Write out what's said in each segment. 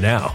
now.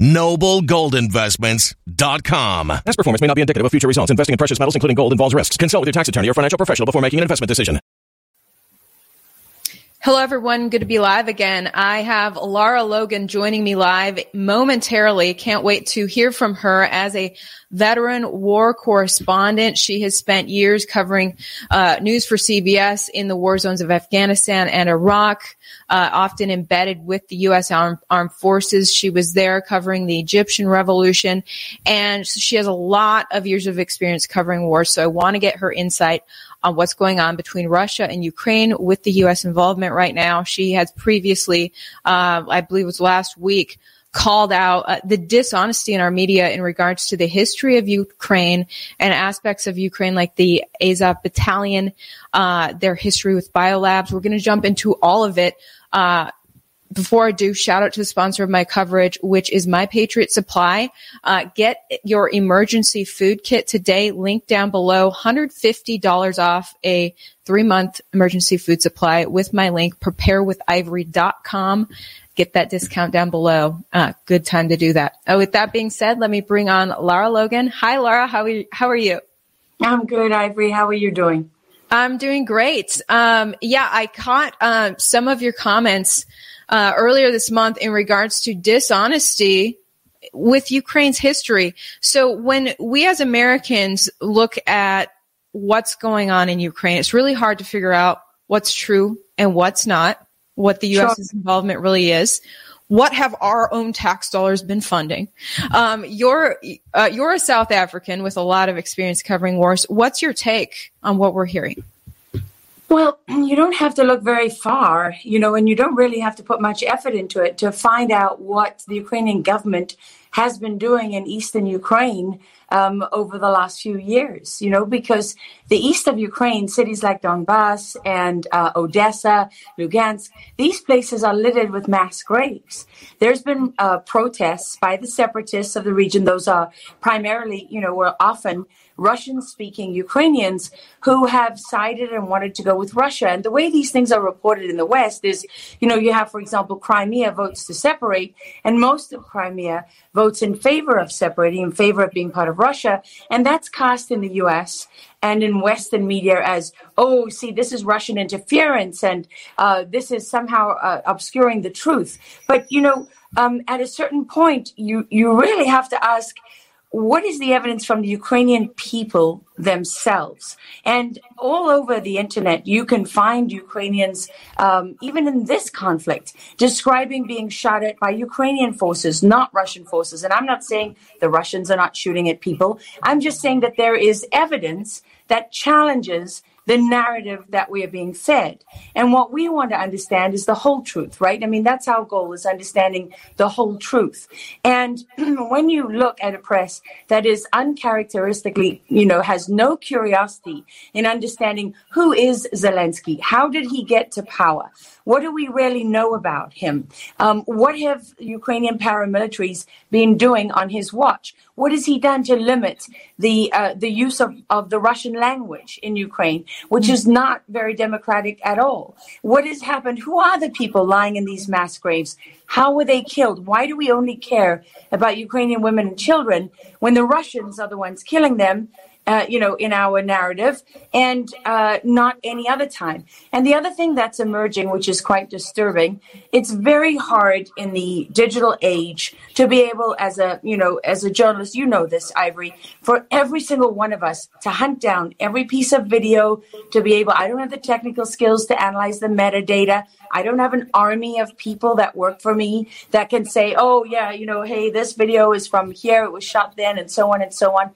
Noblegoldinvestments.com. Past performance may not be indicative of future results. Investing in precious metals, including gold, involves risks. Consult with your tax attorney or financial professional before making an investment decision. Hello, everyone. Good to be live again. I have Lara Logan joining me live momentarily. Can't wait to hear from her as a veteran war correspondent. She has spent years covering uh, news for CBS in the war zones of Afghanistan and Iraq, uh, often embedded with the U.S. Armed, armed Forces. She was there covering the Egyptian Revolution, and she has a lot of years of experience covering war. So I want to get her insight on what's going on between Russia and Ukraine with the U.S. involvement right now. She has previously, uh, I believe it was last week, called out uh, the dishonesty in our media in regards to the history of Ukraine and aspects of Ukraine like the Azov battalion, uh, their history with biolabs. We're going to jump into all of it. Uh, before I do, shout out to the sponsor of my coverage, which is My Patriot Supply. Uh, get your emergency food kit today. Link down below. $150 off a three month emergency food supply with my link, preparewithivory.com. Get that discount down below. Uh, good time to do that. Uh, with that being said, let me bring on Lara Logan. Hi, Lara. How are you? How are you? I'm good, Ivory. How are you doing? I'm doing great. Um, yeah, I caught uh, some of your comments uh, earlier this month in regards to dishonesty with Ukraine's history. So when we as Americans look at what's going on in Ukraine, it's really hard to figure out what's true and what's not, what the U.S.'s sure. involvement really is. What have our own tax dollars been funding? Um, you're uh, you're a South African with a lot of experience covering wars. What's your take on what we're hearing? Well, you don't have to look very far, you know, and you don't really have to put much effort into it to find out what the Ukrainian government has been doing in eastern Ukraine um, over the last few years, you know, because the east of Ukraine, cities like Donbass and uh, Odessa, Lugansk, these places are littered with mass graves. There's been uh, protests by the separatists of the region. Those are primarily, you know, were often Russian speaking Ukrainians who have sided and wanted to go with Russia. And the way these things are reported in the West is, you know, you have, for example, Crimea votes to separate, and most of Crimea votes in favor of separating, in favor of being part of Russia. And that's cast in the US and in Western media as, oh, see, this is Russian interference and uh, this is somehow uh, obscuring the truth. But, you know, um, at a certain point, you, you really have to ask, what is the evidence from the Ukrainian people themselves? And all over the internet, you can find Ukrainians, um, even in this conflict, describing being shot at by Ukrainian forces, not Russian forces. And I'm not saying the Russians are not shooting at people. I'm just saying that there is evidence that challenges the narrative that we are being fed. And what we want to understand is the whole truth, right? I mean, that's our goal is understanding the whole truth. And when you look at a press that is uncharacteristically, you know, has no curiosity in understanding who is Zelensky, how did he get to power? What do we really know about him? Um, what have Ukrainian paramilitaries been doing on his watch? What has he done to limit the uh, the use of, of the Russian language in Ukraine, which is not very democratic at all? What has happened? Who are the people lying in these mass graves? How were they killed? Why do we only care about Ukrainian women and children when the Russians are the ones killing them uh, you know, in our narrative and uh, not any other time. And the other thing that's emerging, which is quite disturbing, it's very hard in the digital age to be able, as a, you know, as a journalist, you know this, Ivory, for every single one of us to hunt down every piece of video, to be able, I don't have the technical skills to analyze the metadata. I don't have an army of people that work for me that can say, oh, yeah, you know, hey, this video is from here, it was shot then, and so on and so on.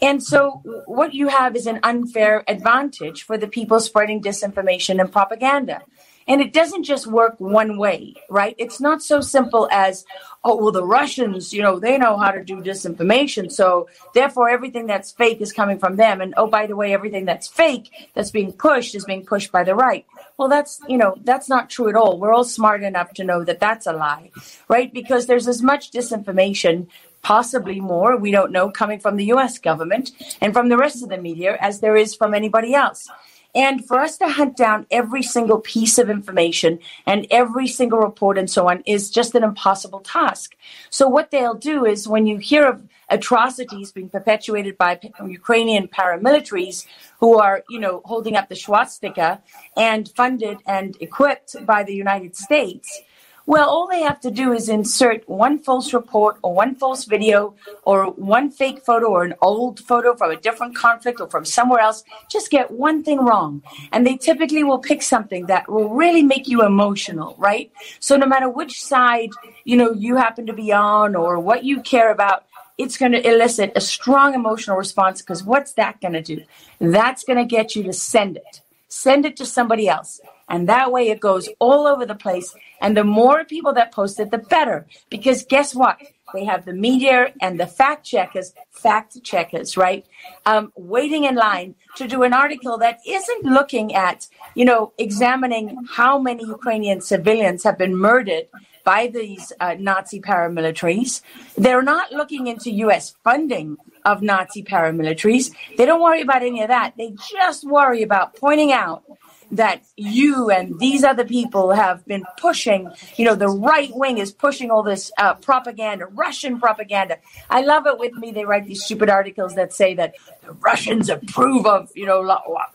And so, what you have is an unfair advantage for the people spreading disinformation and propaganda. And it doesn't just work one way, right? It's not so simple as, oh, well, the Russians, you know, they know how to do disinformation. So therefore, everything that's fake is coming from them. And oh, by the way, everything that's fake that's being pushed is being pushed by the right. Well, that's, you know, that's not true at all. We're all smart enough to know that that's a lie, right? Because there's as much disinformation possibly more, we don't know, coming from the US government and from the rest of the media as there is from anybody else. And for us to hunt down every single piece of information and every single report and so on is just an impossible task. So what they'll do is when you hear of atrocities being perpetuated by Ukrainian paramilitaries who are, you know, holding up the swastika and funded and equipped by the United States, well, all they have to do is insert one false report or one false video or one fake photo or an old photo from a different conflict or from somewhere else. Just get one thing wrong. And they typically will pick something that will really make you emotional, right? So no matter which side, you know, you happen to be on or what you care about, it's going to elicit a strong emotional response because what's that going to do? That's going to get you to send it. Send it to somebody else And that way it goes all over the place. And the more people that post it, the better. Because guess what? They have the media and the fact checkers, fact checkers, right? Um, waiting in line to do an article that isn't looking at, you know, examining how many Ukrainian civilians have been murdered by these uh, Nazi paramilitaries. They're not looking into U.S. funding of Nazi paramilitaries. They don't worry about any of that. They just worry about pointing out that you and these other people have been pushing, you know, the right wing is pushing all this uh, propaganda, Russian propaganda. I love it with me. They write these stupid articles that say that the Russians approve of, you know,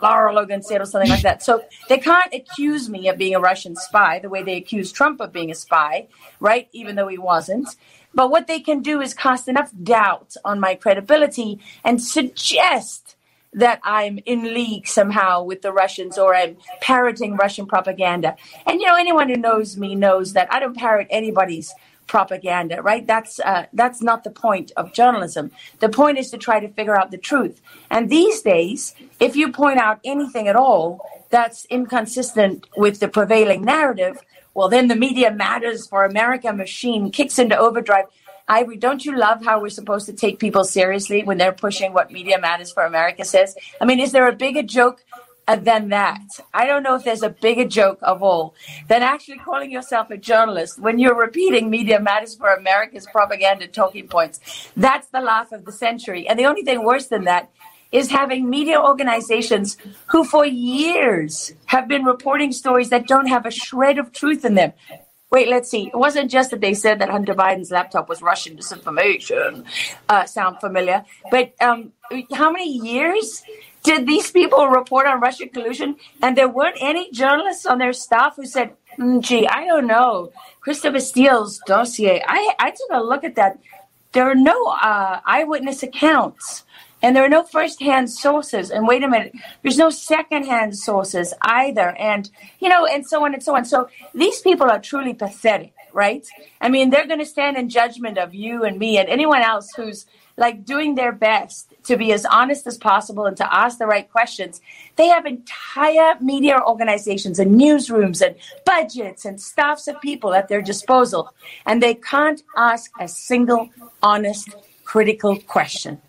Lara Logan said or something like that. So they can't accuse me of being a Russian spy the way they accuse Trump of being a spy, right? Even though he wasn't. But what they can do is cast enough doubt on my credibility and suggest that I'm in league somehow with the Russians or I'm parroting Russian propaganda. And you know, anyone who knows me knows that I don't parrot anybody's propaganda, right? That's uh, that's not the point of journalism. The point is to try to figure out the truth. And these days, if you point out anything at all that's inconsistent with the prevailing narrative, well, then the media matters for America machine kicks into overdrive. Ivory, don't you love how we're supposed to take people seriously when they're pushing what Media Matters for America says? I mean, is there a bigger joke uh, than that? I don't know if there's a bigger joke of all than actually calling yourself a journalist when you're repeating Media Matters for America's propaganda talking points. That's the laugh of the century. And the only thing worse than that is having media organizations who for years have been reporting stories that don't have a shred of truth in them. Wait, let's see. It wasn't just that they said that Hunter Biden's laptop was Russian disinformation. Uh, sound familiar? But um, how many years did these people report on Russian collusion? And there weren't any journalists on their staff who said, mm, "Gee, I don't know." Christopher Steele's dossier. I I took a look at that. There are no uh, eyewitness accounts and there are no first-hand sources. And wait a minute, there's no second-hand sources either. And you know, and so on and so on. So these people are truly pathetic, right? I mean, they're going to stand in judgment of you and me and anyone else who's like doing their best to be as honest as possible and to ask the right questions. They have entire media organizations and newsrooms and budgets and staffs of people at their disposal, and they can't ask a single honest, critical question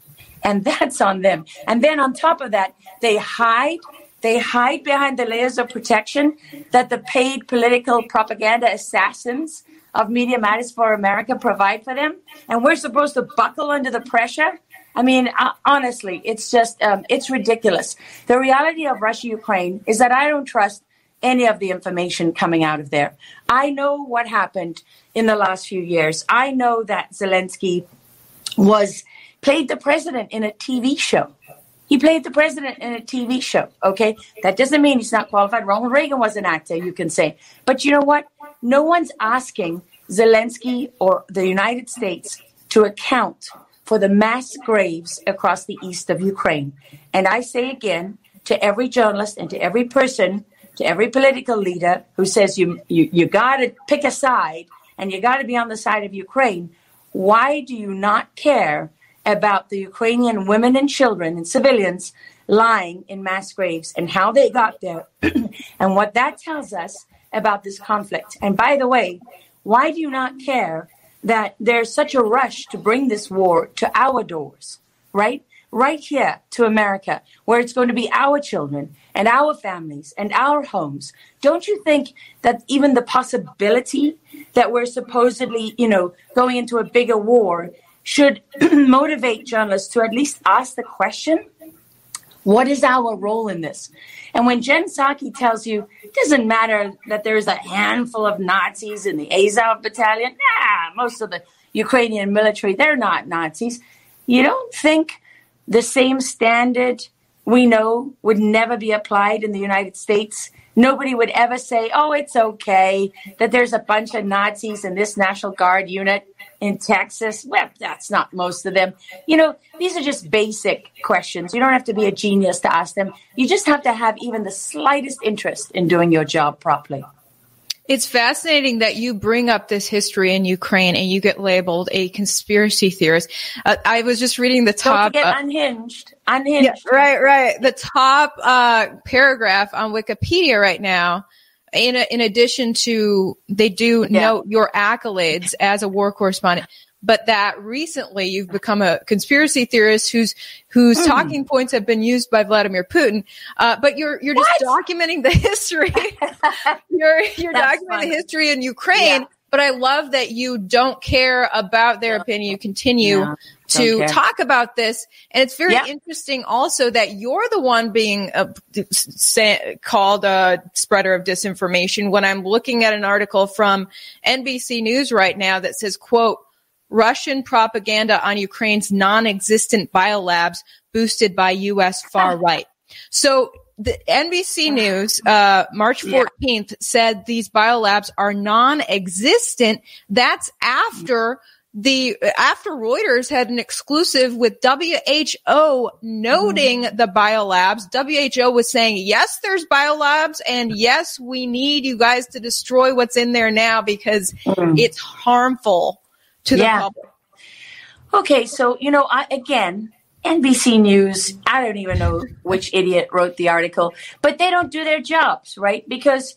and that's on them. And then on top of that, they hide they hide behind the layers of protection that the paid political propaganda assassins of Media Matters for America provide for them, and we're supposed to buckle under the pressure. I mean, uh, honestly, it's just um, it's ridiculous. The reality of Russia Ukraine is that I don't trust any of the information coming out of there. I know what happened in the last few years. I know that Zelensky was played the president in a TV show. He played the president in a TV show. Okay. That doesn't mean he's not qualified. Ronald Reagan was an actor, you can say. But you know what? No one's asking Zelensky or the United States to account for the mass graves across the east of Ukraine. And I say again to every journalist and to every person, to every political leader who says you, you, you got to pick a side and you got to be on the side of Ukraine, why do you not care about the Ukrainian women and children and civilians lying in mass graves and how they got there and what that tells us about this conflict. And by the way, why do you not care that there's such a rush to bring this war to our doors, right? Right here to America, where it's going to be our children and our families and our homes. Don't you think that even the possibility that we're supposedly, you know, going into a bigger war should motivate journalists to at least ask the question what is our role in this? And when Jen Psaki tells you it doesn't matter that there's a handful of Nazis in the Azov battalion, nah, most of the Ukrainian military, they're not Nazis. You don't think the same standard we know would never be applied in the United States Nobody would ever say, oh, it's okay that there's a bunch of Nazis in this National Guard unit in Texas. Well, that's not most of them. You know, these are just basic questions. You don't have to be a genius to ask them. You just have to have even the slightest interest in doing your job properly. It's fascinating that you bring up this history in Ukraine and you get labeled a conspiracy theorist. Uh, I was just reading the top. Don't forget uh, unhinged. Unhinged. Yeah, right, right. The top uh, paragraph on Wikipedia right now in a, in addition to they do Yeah. note your accolades as a war correspondent, but that recently you've become a conspiracy theorist whose whose Hmm. talking points have been used by Vladimir Putin. Uh, but you're you're just documenting the history. you're you're That's documenting funny. the history in Ukraine. Yeah. But I love that you don't care about their opinion. You continue Yeah, to talk about this. And it's very Yeah. interesting also that you're the one being uh, say, called a spreader of disinformation when I'm looking at an article from NBC News right now that says, quote, Russian propaganda on Ukraine's non-existent biolabs boosted by U.S. far right. So the NBC News, uh, March Yeah. 14th said these biolabs are non-existent. That's after the, after Reuters had an exclusive with WHO noting the biolabs. WHO was saying, yes, there's biolabs and yes, we need you guys to destroy what's in there now because it's harmful to the Yeah. public. Okay, so you know, I, again, NBC News. I don't even know which idiot wrote the article, but they don't do their jobs right because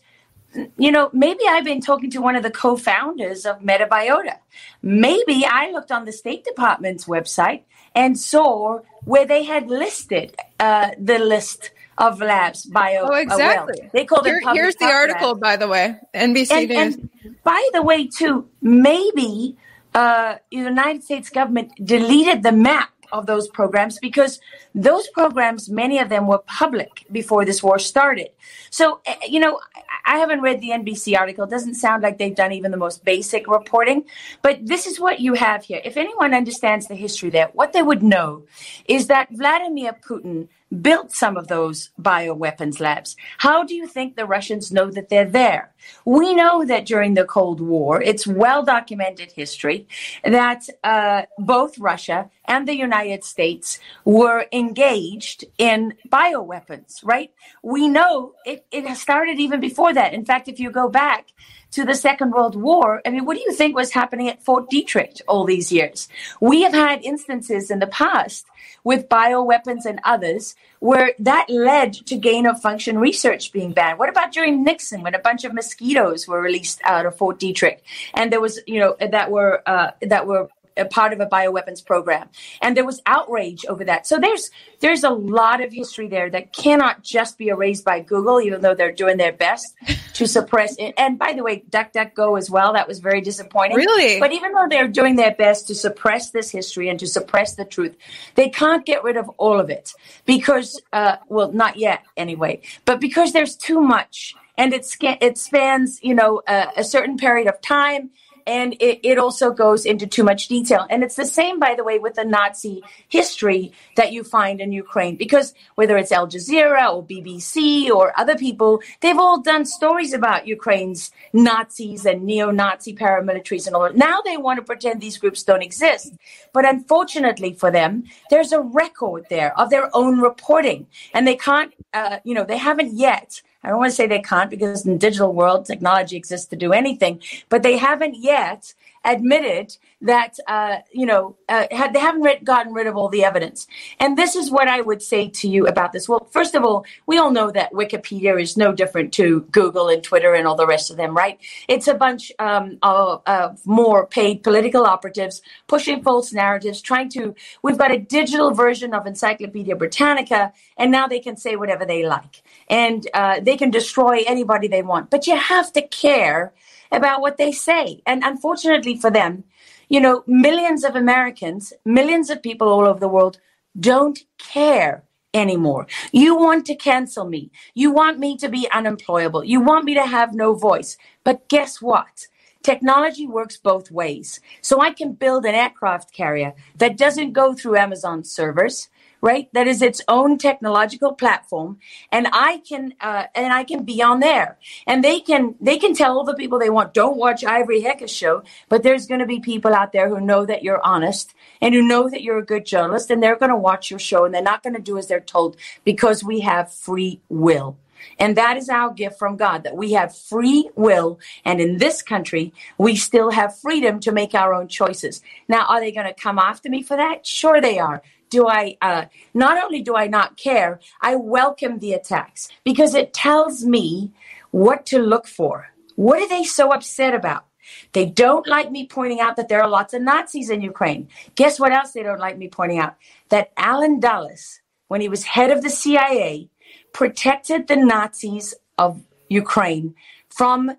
you know maybe I've been talking to one of the co-founders of Metabiota. Maybe I looked on the State Department's website and saw where they had listed uh, the list of labs bio. Oh, uh, well, exactly. they called Here- it. public here's the article, labs by the way. NBC and, News. and by the way, too, maybe uh, the United States government deleted the map of those programs because those programs, many of them were public before this war started. So, eh, you know, I haven't read the NBC article. It doesn't sound like they've done even the most basic reporting. But this is what you have here. If anyone understands the history there, what they would know is that Vladimir Putin built some of those bioweapons labs. How do you think the Russians know that they're there? We know that during the Cold War, it's well documented history that uh, both Russia and the United States were engaged in bioweapons, right? We know it, it has started even before that. In fact, if you go back to the Second World War, I mean, what do you think was happening at Fort Detrick all these years? We have had instances in the past with bioweapons and others where that led to gain of function research being banned. What about during Nixon when a bunch of mosquitoes were released out of Fort Detrick and there was, you know, that were uh, that were a part of a bioweapons program. And there was outrage over that. So there's there's a lot of history there that cannot just be erased by google even though they're doing their best to suppress it. And by the way duckduckgo as well that was very disappointing. Really? but even though they're doing their best to suppress this history and to suppress the truth they can't get rid of all of it because uh, well not yet anyway but because there's too much and it, it spans you know a, a certain period of time and it, it also goes into too much detail. And it's the same, by the way, with the Nazi history that you find in Ukraine, because whether it's Al Jazeera or BBC or other people, they've all done stories about Ukraine's Nazis and neo Nazi paramilitaries and all that. Now they want to pretend these groups don't exist. But unfortunately for them, there's a record there of their own reporting. And they can't, uh, you know, they haven't yet. I don't want to say they can't because in the digital world, technology exists to do anything, but they haven't yet admitted that, uh, you know, uh, they haven't gotten rid of all the evidence. And this is what I would say to you about this. Well, first of all, we all know that Wikipedia is no different to Google and Twitter and all the rest of them, right? It's a bunch um, of, of more paid political operatives pushing false narratives, trying to, we've got a digital version of Encyclopedia Britannica, and now they can say whatever they like. And uh, they can destroy anybody they want. But you have to care about what they say. And unfortunately for them, you know, millions of Americans, millions of people all over the world don't care anymore. You want to cancel me. You want me to be unemployable. You want me to have no voice. But guess what? Technology works both ways. So I can build an aircraft carrier that doesn't go through Amazon servers right? That is its own technological platform, and I can uh, and I can be on there, and they can they can tell all the people they want, don't watch Ivory Hecker's show, but there's going to be people out there who know that you're honest and who know that you're a good journalist, and they're going to watch your show, and they're not going to do as they're told because we have free will. And that is our gift from God that we have free will. And in this country, we still have freedom to make our own choices. Now, are they going to come after me for that? Sure, they are do I, uh, not only do I not care, I welcome the attacks because it tells me what to look for. What are they so upset about? They don't like me pointing out that there are lots of Nazis in Ukraine. Guess what else they don't like me pointing out? That Allen Dulles, when he was head of the CIA, protected the Nazis of Ukraine from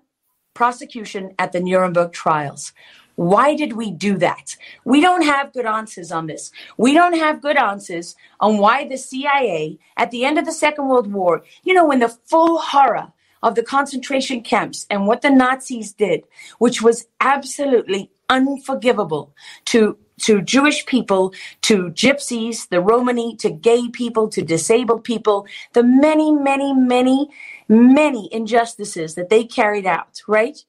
prosecution at the Nuremberg trials. Why did we do that? We don't have good answers on this. We don't have good answers on why the CIA, at the end of the Second World War, you know, when the full horror of the concentration camps and what the Nazis did, which was absolutely unforgivable to to Jewish people, to gypsies, the Romani, to gay people, to disabled people, the many, many, many, many injustices that they carried out, right?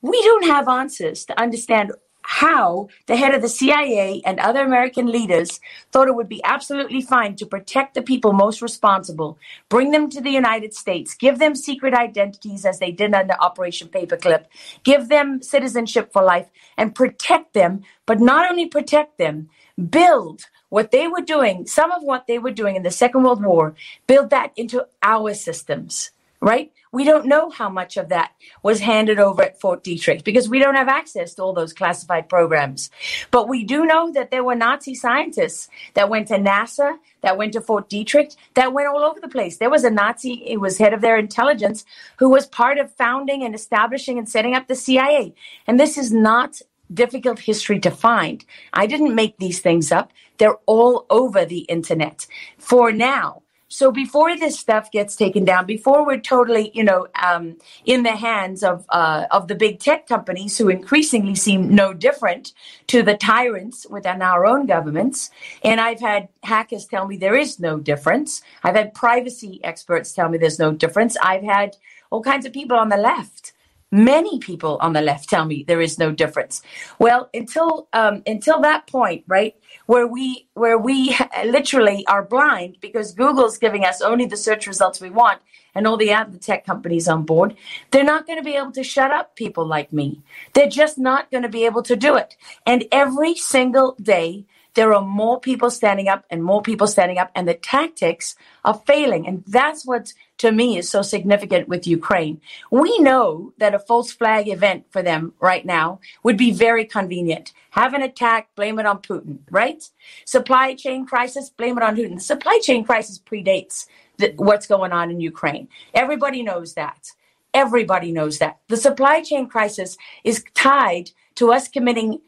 We don't have answers to understand how the head of the CIA and other American leaders thought it would be absolutely fine to protect the people most responsible, bring them to the United States, give them secret identities as they did under Operation Paperclip, give them citizenship for life, and protect them, but not only protect them, build what they were doing, some of what they were doing in the Second World War, build that into our systems right? We don't know how much of that was handed over at Fort Detrick because we don't have access to all those classified programs. But we do know that there were Nazi scientists that went to NASA, that went to Fort Detrick, that went all over the place. There was a Nazi, who was head of their intelligence, who was part of founding and establishing and setting up the CIA. And this is not difficult history to find. I didn't make these things up. They're all over the internet. For now, so before this stuff gets taken down, before we're totally, you know, um, in the hands of uh, of the big tech companies who increasingly seem no different to the tyrants within our own governments, and I've had hackers tell me there is no difference. I've had privacy experts tell me there's no difference. I've had all kinds of people on the left many people on the left tell me there is no difference well until um, until that point right where we where we literally are blind because Google's giving us only the search results we want and all the other tech companies on board, they're not going to be able to shut up people like me. They're just not going to be able to do it. And every single day there are more people standing up and more people standing up, and the tactics are failing. And that's what, to me, is so significant with Ukraine. We know that a false flag event for them right now would be very convenient. Have an attack, blame it on Putin, right? Supply chain crisis, blame it on Putin. The supply chain crisis predates the, what's going on in Ukraine. Everybody knows that. Everybody knows that. The supply chain crisis is tied to us committing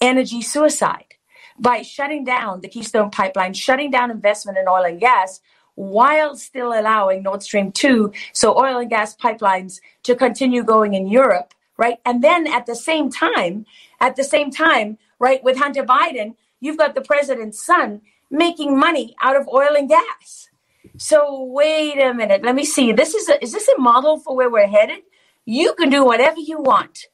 energy suicide by shutting down the Keystone Pipeline, shutting down investment in oil and gas, while still allowing Nord Stream 2, so oil and gas pipelines to continue going in Europe, right? And then at the same time, at the same time, right, with Hunter Biden, you've got the president's son making money out of oil and gas. So wait a minute, let me see. This is a, is this a model for where we're headed? You can do whatever you want.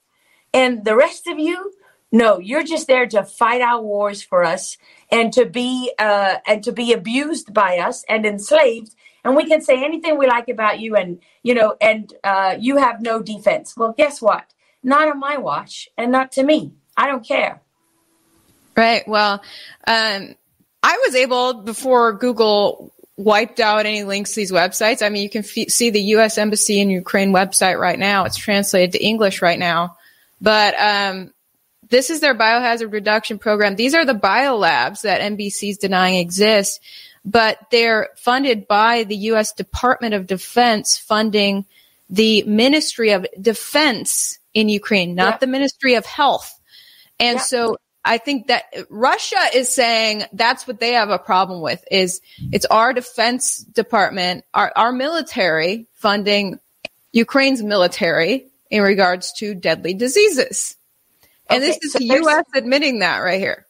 And the rest of you, no, you're just there to fight our wars for us and to be uh, and to be abused by us and enslaved. And we can say anything we like about you, and you know, and uh, you have no defense. Well, guess what? Not on my watch, and not to me. I don't care. Right. Well, um, I was able before Google wiped out any links to these websites. I mean, you can f- see the U.S. Embassy in Ukraine website right now. It's translated to English right now, but um, this is their biohazard reduction program. These are the biolabs that NBC is denying exist, but they're funded by the U.S. Department of Defense funding the Ministry of Defense in Ukraine, not yeah. the Ministry of Health. And yeah. so I think that Russia is saying that's what they have a problem with is it's our defense department, our, our military funding Ukraine's military in regards to deadly diseases. And okay, this is so the U.S. admitting that right here.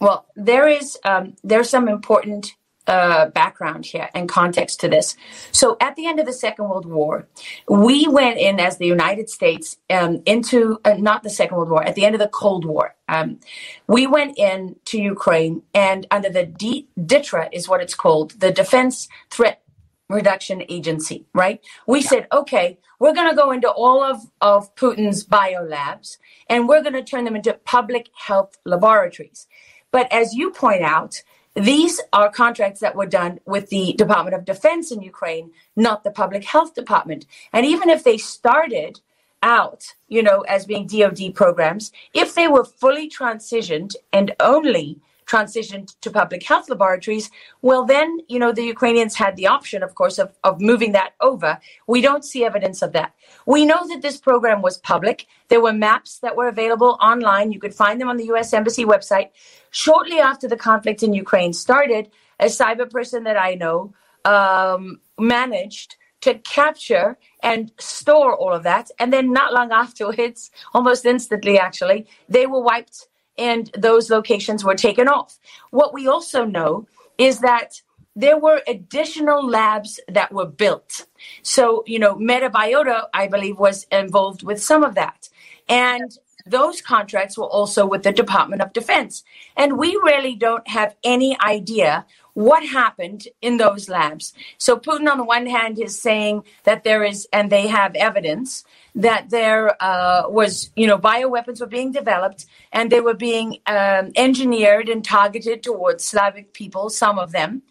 Well, there is um, there's some important uh, background here and context to this. So, at the end of the Second World War, we went in as the United States um, into uh, not the Second World War. At the end of the Cold War, um, we went in to Ukraine, and under the D- DTRA is what it's called, the Defense Threat Reduction Agency. Right? We yeah. said, okay, we're going to go into all of of Putin's biolabs and we're going to turn them into public health laboratories. But as you point out, These are contracts that were done with the Department of Defense in Ukraine, not the Public Health Department. And even if they started out, you know, as being DoD programs, if they were fully transitioned and only transitioned to public health laboratories, well, then, you know, the Ukrainians had the option, of course, of, of moving that over. We don't see evidence of that. We know that this program was public. There were maps that were available online. You could find them on the U.S. Embassy website. Shortly after the conflict in Ukraine started, a cyber person that I know um, managed to capture and store all of that. And then not long afterwards, almost instantly actually, they were wiped and those locations were taken off. What we also know is that there were additional labs that were built. So, you know, Metabiota, I believe, was involved with some of that. And those contracts were also with the Department of Defense. And we really don't have any idea what happened in those labs. So Putin, on the one hand, is saying that there is, and they have evidence that there uh, was, you know, bioweapons were being developed and they were being um, engineered and targeted towards Slavic people, some of them.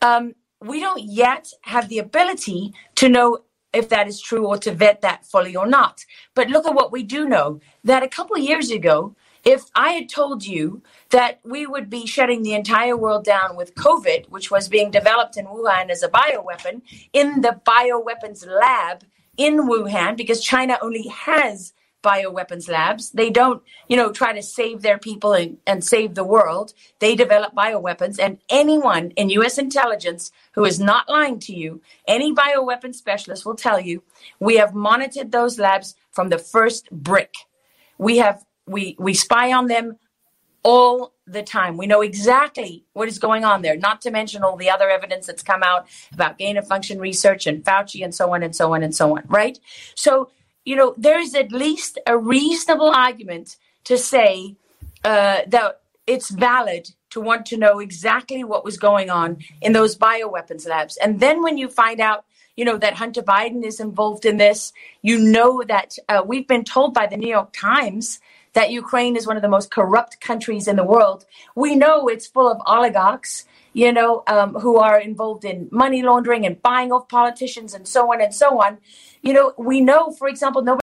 Um, we don't yet have the ability to know if that is true or to vet that fully or not. But look at what we do know that a couple years ago, if I had told you that we would be shutting the entire world down with COVID, which was being developed in Wuhan as a bioweapon, in the bioweapons lab in Wuhan, because China only has bioweapons labs. They don't, you know, try to save their people and, and save the world. They develop bioweapons. And anyone in U.S. intelligence who is not lying to you, any bioweapon specialist will tell you, we have monitored those labs from the first brick. We have we we spy on them all the time. We know exactly what is going on there, not to mention all the other evidence that's come out about gain of function research and Fauci and so on and so on and so on, right? So, you know, there is at least a reasonable argument to say uh, that it's valid to want to know exactly what was going on in those bioweapons labs. And then when you find out, you know, that Hunter Biden is involved in this, you know that uh, we've been told by the New York Times that Ukraine is one of the most corrupt countries in the world. We know it's full of oligarchs, you know, um, who are involved in money laundering and buying off politicians and so on and so on. You know, we know, for example, nobody.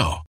now.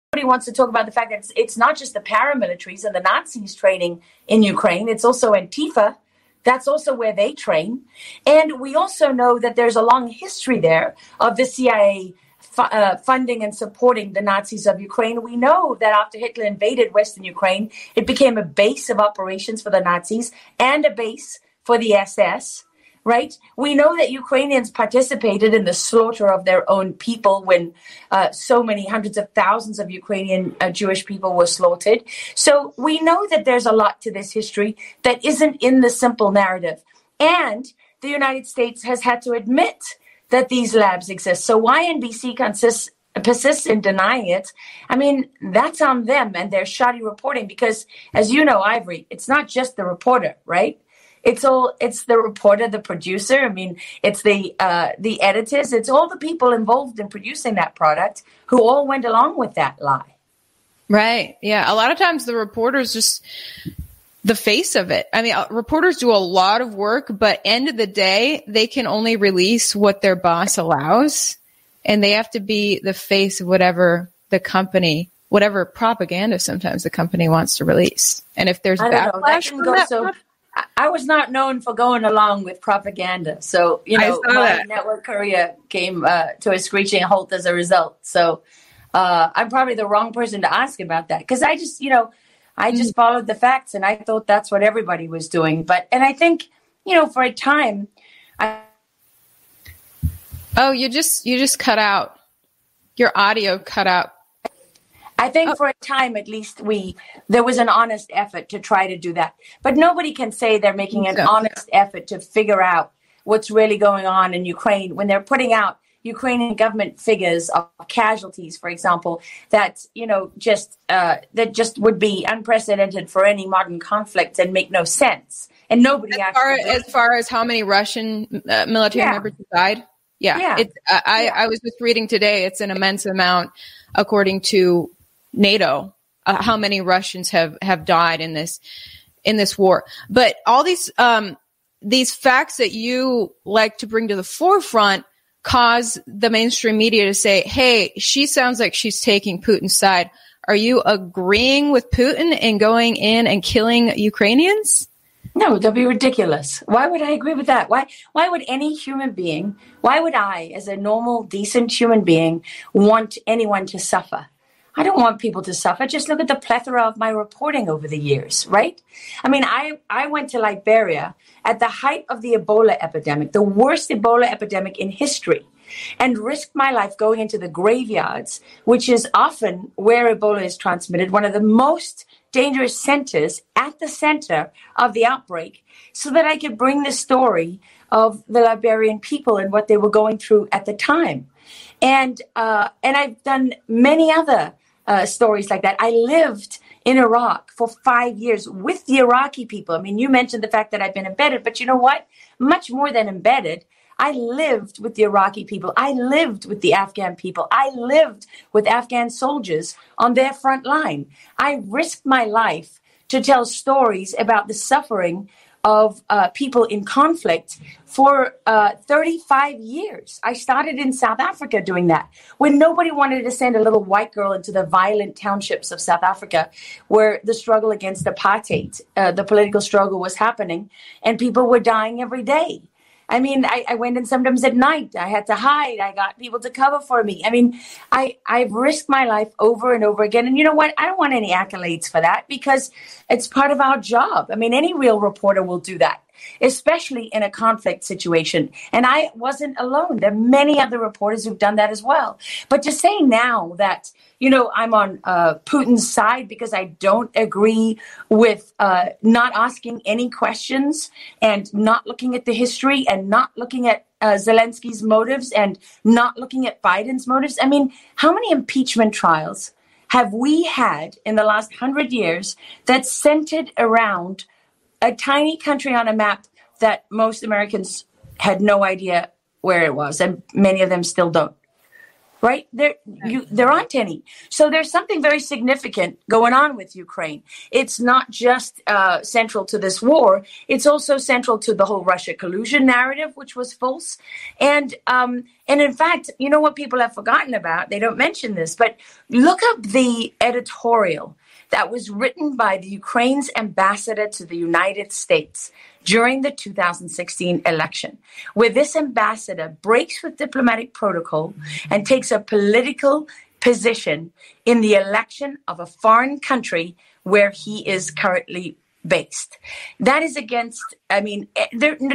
Everybody wants to talk about the fact that it's, it's not just the paramilitaries and the Nazis training in Ukraine, it's also Antifa. That's also where they train. And we also know that there's a long history there of the CIA fu- uh, funding and supporting the Nazis of Ukraine. We know that after Hitler invaded Western Ukraine, it became a base of operations for the Nazis and a base for the SS right? We know that Ukrainians participated in the slaughter of their own people when uh, so many hundreds of thousands of Ukrainian uh, Jewish people were slaughtered. So we know that there's a lot to this history that isn't in the simple narrative. And the United States has had to admit that these labs exist. So why NBC consists persists in denying it, I mean, that's on them and their shoddy reporting because, as you know, Ivory, it's not just the reporter, right? It's all it's the reporter, the producer. I mean, it's the uh, the editors. It's all the people involved in producing that product who all went along with that lie. Right. Yeah. A lot of times the reporters just the face of it. I mean, uh, reporters do a lot of work, but end of the day, they can only release what their boss allows, and they have to be the face of whatever the company, whatever propaganda sometimes the company wants to release. And if there's don't know. That backlash can go that, so. I- I was not known for going along with propaganda, so you know my that. network career came uh, to a screeching halt as a result. So uh, I'm probably the wrong person to ask about that because I just, you know, I just followed the facts and I thought that's what everybody was doing. But and I think, you know, for a time, I oh, you just you just cut out. Your audio cut out. I think for a time at least we there was an honest effort to try to do that. But nobody can say they're making an honest effort to figure out what's really going on in Ukraine when they're putting out Ukrainian government figures of casualties, for example, that you know just uh, that just would be unprecedented for any modern conflict and make no sense. And nobody As far, actually as far as how many Russian uh, military Yeah. members died, yeah, Yeah. I, Yeah. I was just reading today. It's an immense amount, according to NATO, uh, how many Russians have have died in this in this war. But all these um, these facts that you like to bring to the forefront cause the mainstream media to say, "Hey, she sounds like she's taking Putin's side." Are you agreeing with Putin and going in and killing Ukrainians? No, that'd be ridiculous. Why would I agree with that? Why why would any human being, why would I, as a normal, decent human being, want anyone to suffer? I don't want people to suffer. Just look at the plethora of my reporting over the years, right? I mean, I, I went to Liberia at the height of the Ebola epidemic, the worst Ebola epidemic in history, and risked my life going into the graveyards, which is often where Ebola is transmitted, one of the most dangerous centers at the center of the outbreak, so that I could bring the story of the Liberian people and what they were going through at the time. And uh, and I've done many other uh, stories like that. I lived in Iraq for five years with the Iraqi people. I mean, you mentioned the fact that I've been embedded, but you know what? Much more than embedded. I lived with the Iraqi people. I lived with the Afghan people. I lived with Afghan soldiers on their front line. I risked my life to tell stories about the suffering of uh, people in conflict for uh, 35 years. I started in South Africa doing that when nobody wanted to send a little white girl into the violent townships of South Africa where the struggle against apartheid, uh, the political struggle was happening, and people were dying every day. I mean, I, I, went in sometimes at night. I had to hide. I got people to cover for me. I mean, I, I've risked my life over and over again. And you know what? I don't want any accolades for that because it's part of our job. I mean, any real reporter will do that especially in a conflict situation. And I wasn't alone. There are many other reporters who've done that as well. But to say now that, you know, I'm on uh, Putin's side because I don't agree with uh, not asking any questions and not looking at the history and not looking at uh, Zelensky's motives and not looking at Biden's motives. I mean, how many impeachment trials have we had in the last hundred years that centered around a tiny country on a map that most Americans had no idea where it was, and many of them still don't. Right? There, you, there aren't any. So there's something very significant going on with Ukraine. It's not just uh, central to this war; it's also central to the whole Russia collusion narrative, which was false. And um, and in fact, you know what people have forgotten about? They don't mention this, but look up the editorial that was written by the Ukraine's ambassador to the United States during the 2016 election, where this ambassador breaks with diplomatic protocol and takes a political position in the election of a foreign country where he is currently based. That is against, I mean, eh,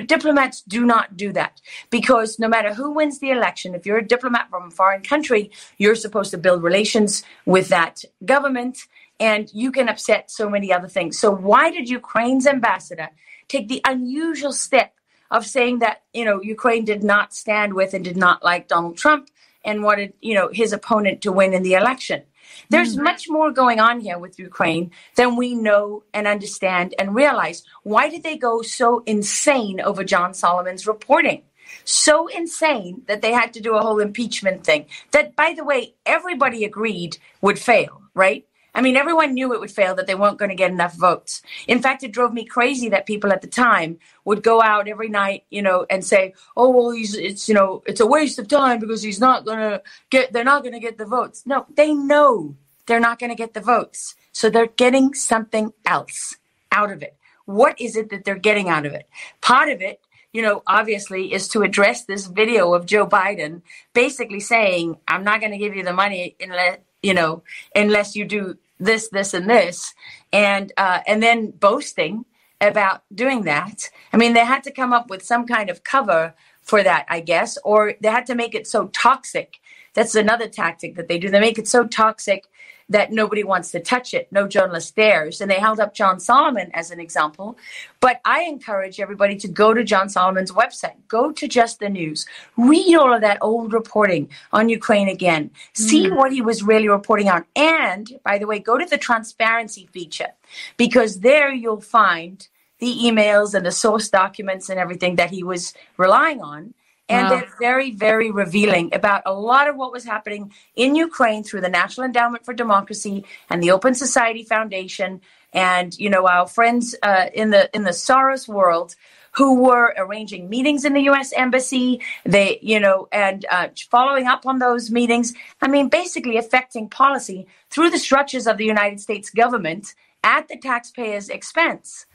diplomats do not do that because no matter who wins the election, if you're a diplomat from a foreign country, you're supposed to build relations with that government and you can upset so many other things. So why did Ukraine's ambassador take the unusual step of saying that, you know, Ukraine did not stand with and did not like Donald Trump and wanted, you know, his opponent to win in the election? There's mm-hmm. much more going on here with Ukraine than we know and understand and realize. Why did they go so insane over John Solomon's reporting? So insane that they had to do a whole impeachment thing that, by the way, everybody agreed would fail, right? I mean, everyone knew it would fail, that they weren't going to get enough votes. In fact, it drove me crazy that people at the time would go out every night, you know, and say, "Oh, well, he's it's you know, it's a waste of time because he's not going to get, they're not going to get the votes." No, they know they're not going to get the votes, so they're getting something else out of it. What is it that they're getting out of it? Part of it you know, obviously, is to address this video of Joe Biden basically saying, I'm not going to give you the money unless, you know, unless you do this, this, and this, and uh, and then boasting about doing that. I mean, they had to come up with some kind of cover for that, I guess, or they had to make it so toxic. That's another tactic that they do. They make it so toxic that nobody wants to touch it. No journalist dares. And they held up John Solomon as an example. But I encourage everybody to go to John Solomon's website, go to Just the News, read all of that old reporting on Ukraine again, see mm. what he was really reporting on. And by the way, go to the transparency feature because there you'll find the emails and the source documents and everything that he was relying on. And wow. they're very, very revealing about a lot of what was happening in Ukraine through the National Endowment for Democracy and the Open Society Foundation, and you know our friends uh, in the in the Soros world who were arranging meetings in the U.S. embassy. They, you know, and uh, following up on those meetings. I mean, basically affecting policy through the structures of the United States government at the taxpayers' expense.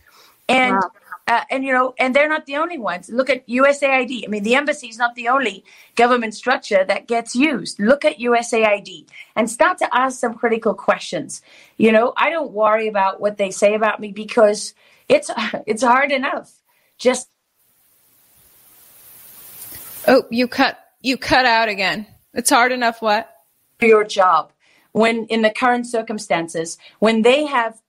And wow. Uh, and you know, and they're not the only ones. Look at USAID. I mean, the embassy is not the only government structure that gets used. Look at USAID and start to ask some critical questions. You know, I don't worry about what they say about me because it's it's hard enough. Just oh, you cut you cut out again. It's hard enough. What For your job when in the current circumstances when they have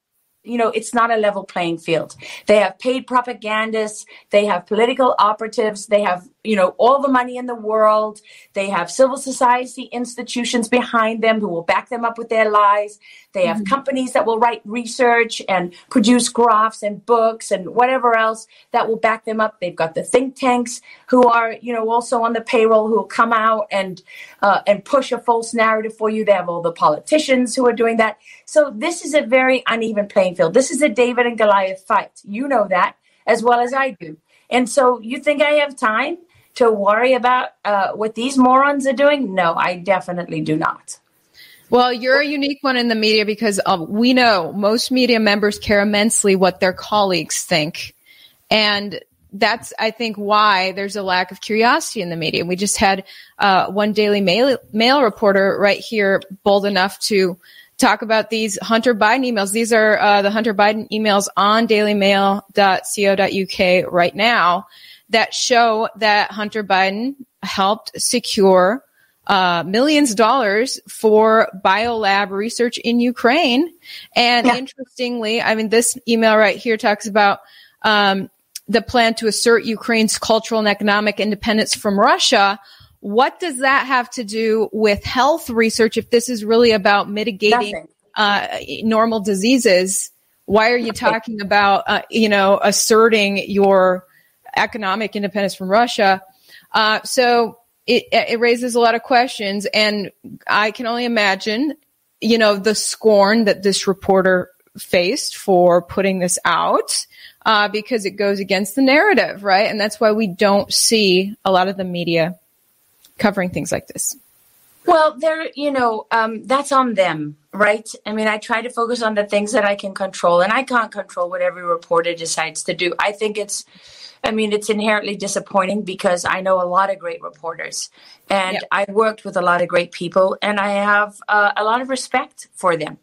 you know, it's not a level playing field. They have paid propagandists, they have political operatives, they have you know, all the money in the world. They have civil society institutions behind them who will back them up with their lies. They have mm-hmm. companies that will write research and produce graphs and books and whatever else that will back them up. They've got the think tanks who are, you know, also on the payroll who will come out and uh, and push a false narrative for you. They have all the politicians who are doing that. So this is a very uneven playing field. This is a David and Goliath fight. You know that as well as I do. And so you think I have time? To worry about uh, what these morons are doing? No, I definitely do not. Well, you're a unique one in the media because uh, we know most media members care immensely what their colleagues think. And that's, I think, why there's a lack of curiosity in the media. We just had uh, one Daily Mail, Mail reporter right here bold enough to talk about these Hunter Biden emails. These are uh, the Hunter Biden emails on dailymail.co.uk right now that show that Hunter Biden helped secure uh, millions of dollars for biolab research in Ukraine. And yeah. interestingly, I mean, this email right here talks about um, the plan to assert Ukraine's cultural and economic independence from Russia. What does that have to do with health research if this is really about mitigating uh, normal diseases? Why are you talking about, uh, you know, asserting your economic independence from Russia? Uh, so it, it raises a lot of questions, and I can only imagine, you know, the scorn that this reporter faced for putting this out uh, because it goes against the narrative, right? And that's why we don't see a lot of the media covering things like this. Well, they're, you know, um, that's on them, right? I mean, I try to focus on the things that I can control, and I can't control what every reporter decides to do. I think it's I mean, it's inherently disappointing because I know a lot of great reporters and yep. I worked with a lot of great people and I have uh, a lot of respect for them.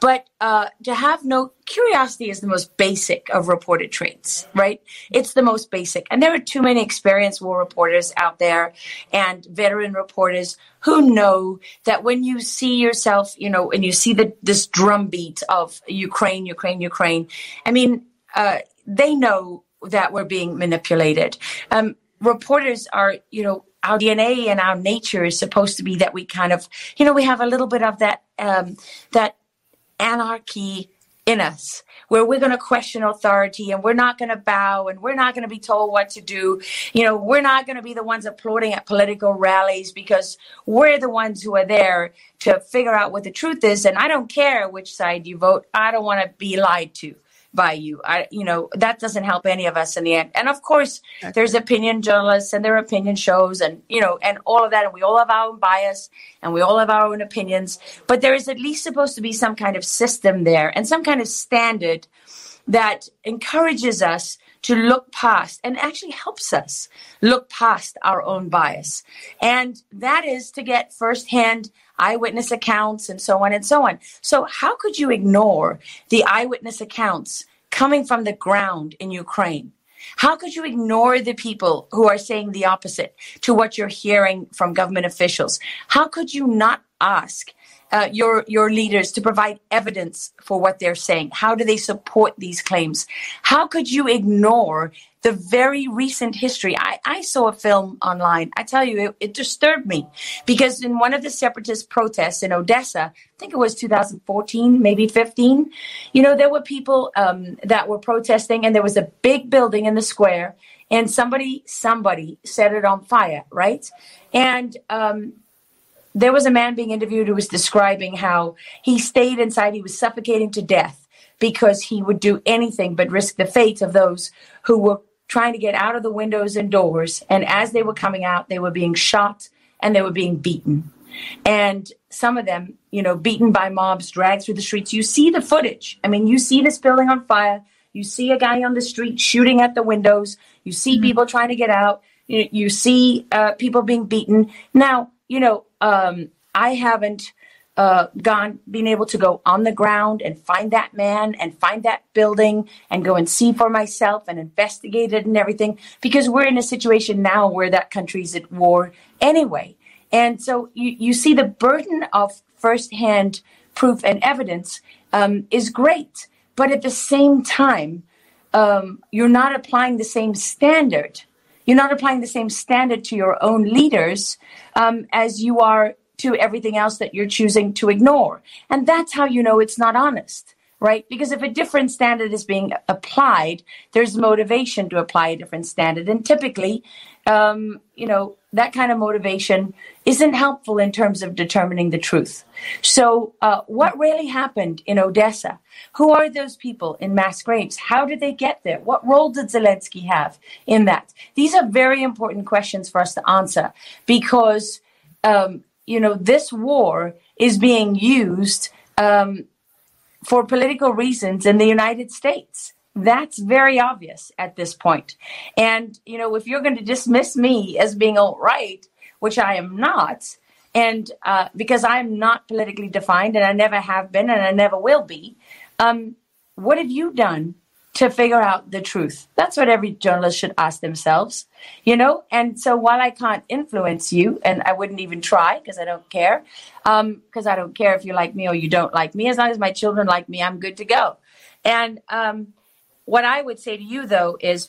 But uh, to have no curiosity is the most basic of reported traits, right? It's the most basic. And there are too many experienced war reporters out there and veteran reporters who know that when you see yourself, you know, and you see the, this drumbeat of Ukraine, Ukraine, Ukraine, I mean, uh, they know that we're being manipulated. Um, reporters are, you know, our DNA and our nature is supposed to be that we kind of, you know, we have a little bit of that um, that anarchy in us where we're going to question authority and we're not going to bow and we're not going to be told what to do. You know, we're not going to be the ones applauding at political rallies because we're the ones who are there to figure out what the truth is. And I don't care which side you vote. I don't want to be lied to by you. I, you know, that doesn't help any of us in the end. And of course, okay. there's opinion journalists and their opinion shows and, you know, and all of that. And we all have our own bias and we all have our own opinions. But there is at least supposed to be some kind of system there and some kind of standard that encourages us to look past and actually helps us look past our own bias. And that is to get firsthand eyewitness accounts and so on and so on. So, how could you ignore the eyewitness accounts coming from the ground in Ukraine? How could you ignore the people who are saying the opposite to what you're hearing from government officials? How could you not ask uh, your your leaders to provide evidence for what they're saying? How do they support these claims? How could you ignore the very recent history? I, I saw a film online. I tell you, it, it disturbed me because in one of the separatist protests in Odessa, I think it was 2014, maybe 15, you know, there were people um, that were protesting, and there was a big building in the square, and somebody somebody set it on fire, right? And um, there was a man being interviewed who was describing how he stayed inside, he was suffocating to death because he would do anything but risk the fate of those who were trying to get out of the windows and doors. And as they were coming out, they were being shot and they were being beaten. And some of them, you know, beaten by mobs, dragged through the streets. You see the footage. I mean, you see this building on fire. You see a guy on the street shooting at the windows. You see mm-hmm. people trying to get out. You, you see uh, people being beaten. Now, you know, um, I haven't uh, gone, being able to go on the ground and find that man and find that building and go and see for myself and investigate it and everything because we're in a situation now where that country's at war anyway. And so you, you see the burden of firsthand proof and evidence um, is great. But at the same time, um, you're not applying the same standard you're not applying the same standard to your own leaders um, as you are to everything else that you're choosing to ignore. And that's how you know it's not honest, right? Because if a different standard is being applied, there's motivation to apply a different standard. And typically, um, you know, that kind of motivation isn't helpful in terms of determining the truth. So, uh, what really happened in Odessa? Who are those people in mass graves? How did they get there? What role did Zelensky have in that? These are very important questions for us to answer because, um, you know, this war is being used um, for political reasons in the United States that's very obvious at this point. And, you know, if you're going to dismiss me as being alt right, which I am not, and uh, because I'm not politically defined and I never have been and I never will be, um, what have you done to figure out the truth? That's what every journalist should ask themselves, you know? And so while I can't influence you, and I wouldn't even try because I don't care, because um, I don't care if you like me or you don't like me, as long as my children like me, I'm good to go. And um, what I would say to you, though, is.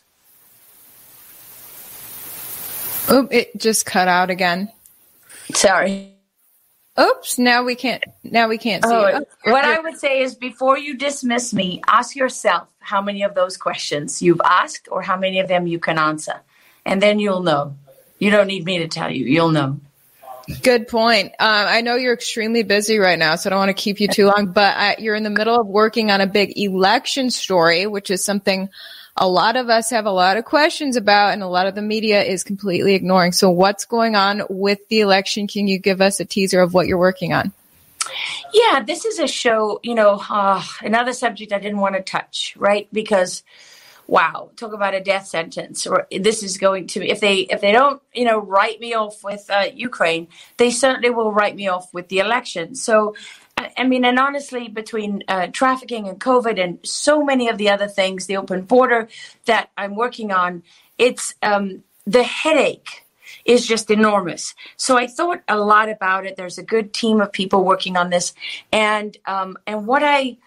Oh, it just cut out again. Sorry. Oops! Now we can't. Now we can't see. Oh, what I would say is, before you dismiss me, ask yourself how many of those questions you've asked, or how many of them you can answer, and then you'll know. You don't need me to tell you. You'll know. Good point. Um, I know you're extremely busy right now, so I don't want to keep you too long. But uh, you're in the middle of working on a big election story, which is something a lot of us have a lot of questions about and a lot of the media is completely ignoring. So what's going on with the election? Can you give us a teaser of what you're working on? Yeah, this is a show, you know, uh, another subject I didn't want to touch, right? Because wow, talk about a death sentence. Or this is going to if they if they don't, you know, write me off with uh, Ukraine, they certainly will write me off with the election. So I mean, and honestly, between uh, trafficking and COVID and so many of the other things, the open border that I'm working on, it's um, the headache is just enormous. So I thought a lot about it. There's a good team of people working on this, and um, and what I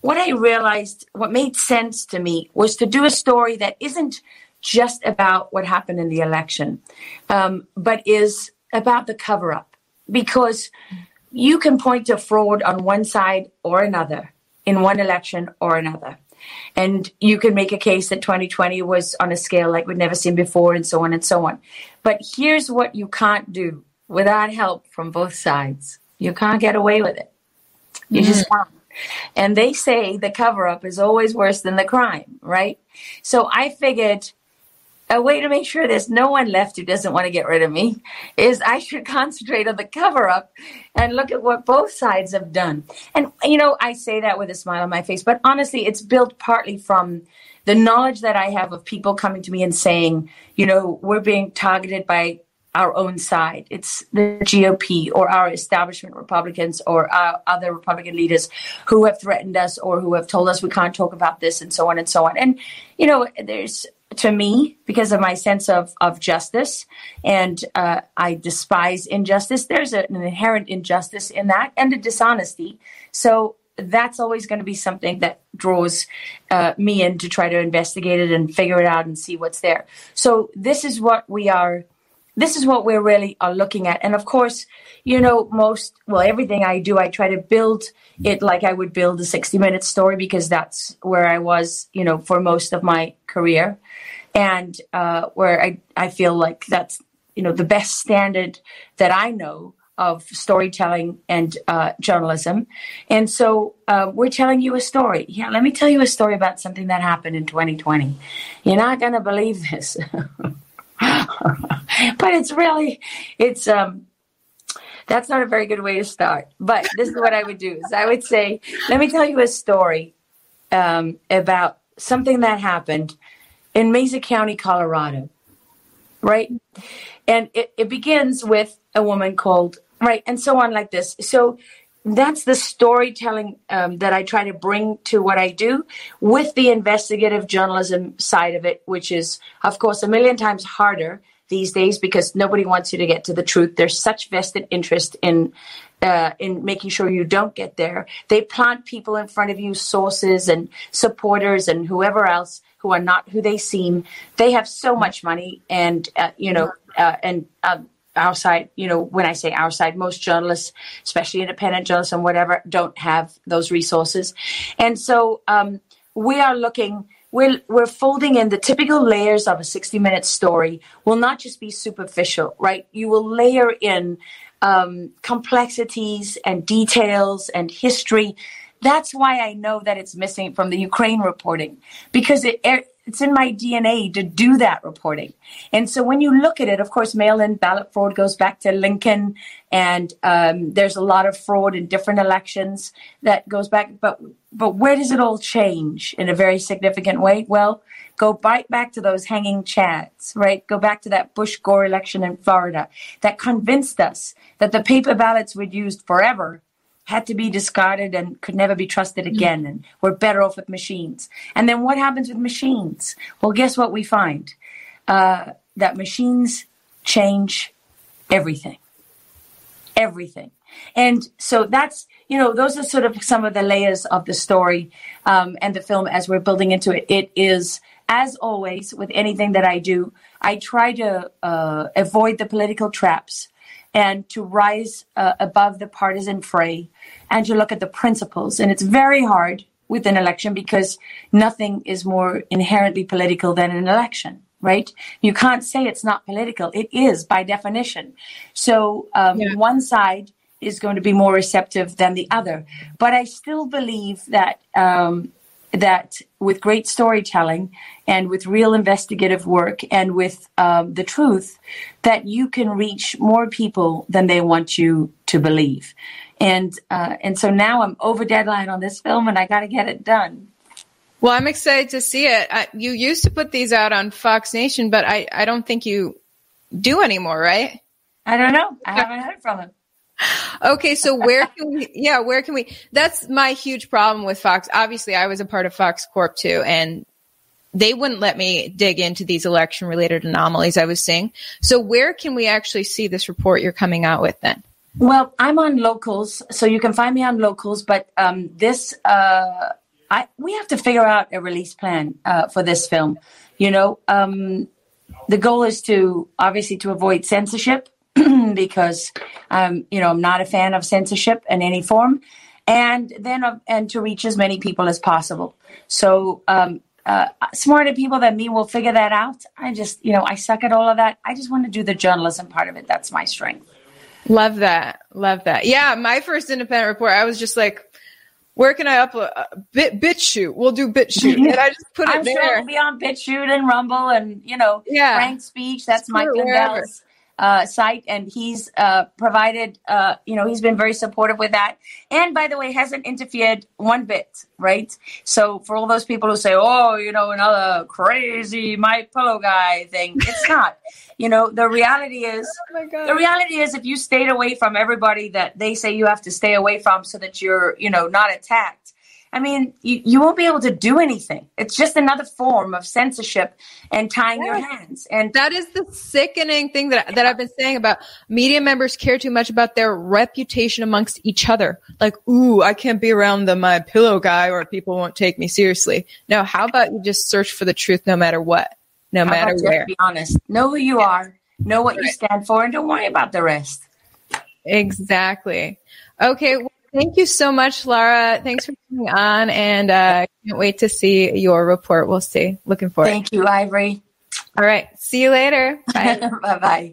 what I realized, what made sense to me, was to do a story that isn't just about what happened in the election, um, but is about the cover up because you can point to fraud on one side or another in one election or another. And you can make a case that 2020 was on a scale like we'd never seen before, and so on and so on. But here's what you can't do without help from both sides you can't get away with it. You mm just can't. And they say the cover up is always worse than the crime, right? So I figured a way to make sure there's no one left who doesn't want to get rid of me is I should concentrate on the cover up and look at what both sides have done. And, you know, I say that with a smile on my face, but honestly, it's built partly from the knowledge that I have of people coming to me and saying, you know, we're being targeted by our own side. It's the GOP or our establishment Republicans or our other Republican leaders who have threatened us or who have told us we can't talk about this and so on and so on. And, you know, there's to me because of my sense of, of justice and uh, i despise injustice. There's a, an inherent injustice in that and a dishonesty. So that's always going to be something that draws uh, me in to try to investigate it and figure it out and see what's there. So this is what we are this is what we're really are looking at and of course you know most well everything i do i try to build it like i would build a 60 minute story because that's where i was you know for most of my career and uh, where I, I feel like that's you know the best standard that I know of storytelling and uh, journalism. And so uh, we're telling you a story. Yeah, let me tell you a story about something that happened in 2020. You're not going to believe this. but it's really, it's, um, that's not a very good way to start. But this is what I would do is I would say, let me tell you a story um, about something that happened in Mesa County, Colorado, right? And it, it begins with a woman called, right, and so on like this. So that's the storytelling um, that I try to bring to what I do with the investigative journalism side of it, which is, of course, a million times harder these days because nobody wants you to get to the truth. There's such vested interest in uh, in making sure you don't get there. They plant people in front of you, sources and supporters and whoever else who are not who they seem. They have so much money, and uh, you know, uh, and uh, our side, you know, when I say our side, most journalists, especially independent journalists and whatever, don't have those resources, and so um, we are looking. We're, we're folding in the typical layers of a 60 minute story will not just be superficial, right? You will layer in um, complexities and details and history that's why I know that it's missing from the Ukraine reporting because it, it's in my DNA to do that reporting. And so when you look at it, of course, mail-in ballot fraud goes back to Lincoln, and um, there's a lot of fraud in different elections that goes back. But but where does it all change in a very significant way? Well, go right back to those hanging chads, right? Go back to that Bush Gore election in Florida that convinced us that the paper ballots we'd used forever had to be discarded and could never be trusted again and we're better off with machines. And then what happens with machines? Well guess what we find? Uh, that machines change everything. Everything. And so that's you know those are sort of some of the layers of the story um, and the film as we're building into it. It is as always with anything that i do i try to uh, avoid the political traps and to rise uh, above the partisan fray and to look at the principles. And it's very hard with an election because nothing is more inherently political than an election, right? You can't say it's not political. It is by definition. So um, yeah. one side is going to be more receptive than the other. But I still believe that um, that with great storytelling and with real investigative work and with um, the truth, that you can reach more people than they want you to believe. And uh, and so now I'm over deadline on this film, and I got to get it done. Well, I'm excited to see it. I, you used to put these out on Fox Nation, but I, I don't think you do anymore, right? I don't know. I haven't heard from him okay, so where can we? Yeah, where can we? That's my huge problem with Fox. Obviously, I was a part of Fox Corp too, and they wouldn't let me dig into these election related anomalies I was seeing. So, where can we actually see this report you're coming out with then? Well, I'm on locals, so you can find me on locals. But um, this, uh, I we have to figure out a release plan uh, for this film. You know, um, the goal is to obviously to avoid censorship because um, you know I'm not a fan of censorship in any form, and then uh, and to reach as many people as possible. So um, uh, smarter people than me will figure that out. I just you know I suck at all of that. I just want to do the journalism part of it. That's my strength. Love that. Love that. Yeah, my first independent report, I was just like, where can I upload? Uh, bit BitChute. We'll do BitChute, and I just put it I'm there. Sure it'll be on BitChute and Rumble, and you know, yeah, Frank Speech. That's Mike Lindell's uh, site, and he's uh, provided, uh, you know, he's been very supportive with that. And by the way, hasn't interfered one bit, right? So for all those people who say, "Oh, you know, another crazy my pillow guy thing," it's not. you know, the reality is, oh the reality is, if you stayed away from everybody that they say you have to stay away from, so that you're, you know, not attacked I mean, you, you won't be able to do anything. It's just another form of censorship and tying your hands. And that is the sickening thing that, that I've been saying about media members care too much about their reputation amongst each other. Like, ooh, I can't be around the my pillow guy or people won't take me seriously. Now, how about you just search for the truth no matter what, no matter where? Be honest. Know who you are. Know what right. you stand for, and don't worry about the rest. Exactly. Okay. Thank you so much, Laura. Thanks for coming on, and uh, can't wait to see your report. We'll see. Looking forward. Thank you, Ivory. All right. See you later. Bye. bye bye.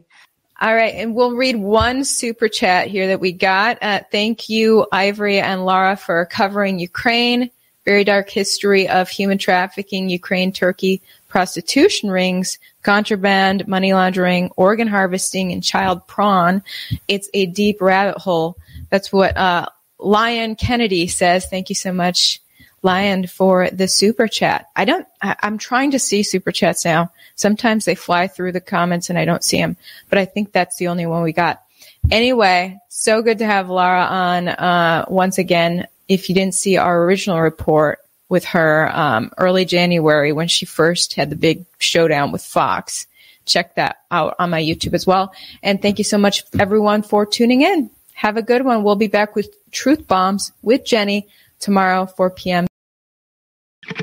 All right. And we'll read one super chat here that we got. Uh, thank you, Ivory and Laura, for covering Ukraine. Very dark history of human trafficking, Ukraine, Turkey, prostitution rings, contraband, money laundering, organ harvesting, and child prawn. It's a deep rabbit hole. That's what uh, Lion Kennedy says, thank you so much, Lion, for the super chat. I don't, I, am trying to see super chats now. Sometimes they fly through the comments and I don't see them, but I think that's the only one we got. Anyway, so good to have Laura on, uh, once again. If you didn't see our original report with her, um, early January when she first had the big showdown with Fox, check that out on my YouTube as well. And thank you so much everyone for tuning in. Have a good one. We'll be back with Truth Bombs with Jenny tomorrow, 4 p.m.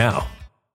now.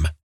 com.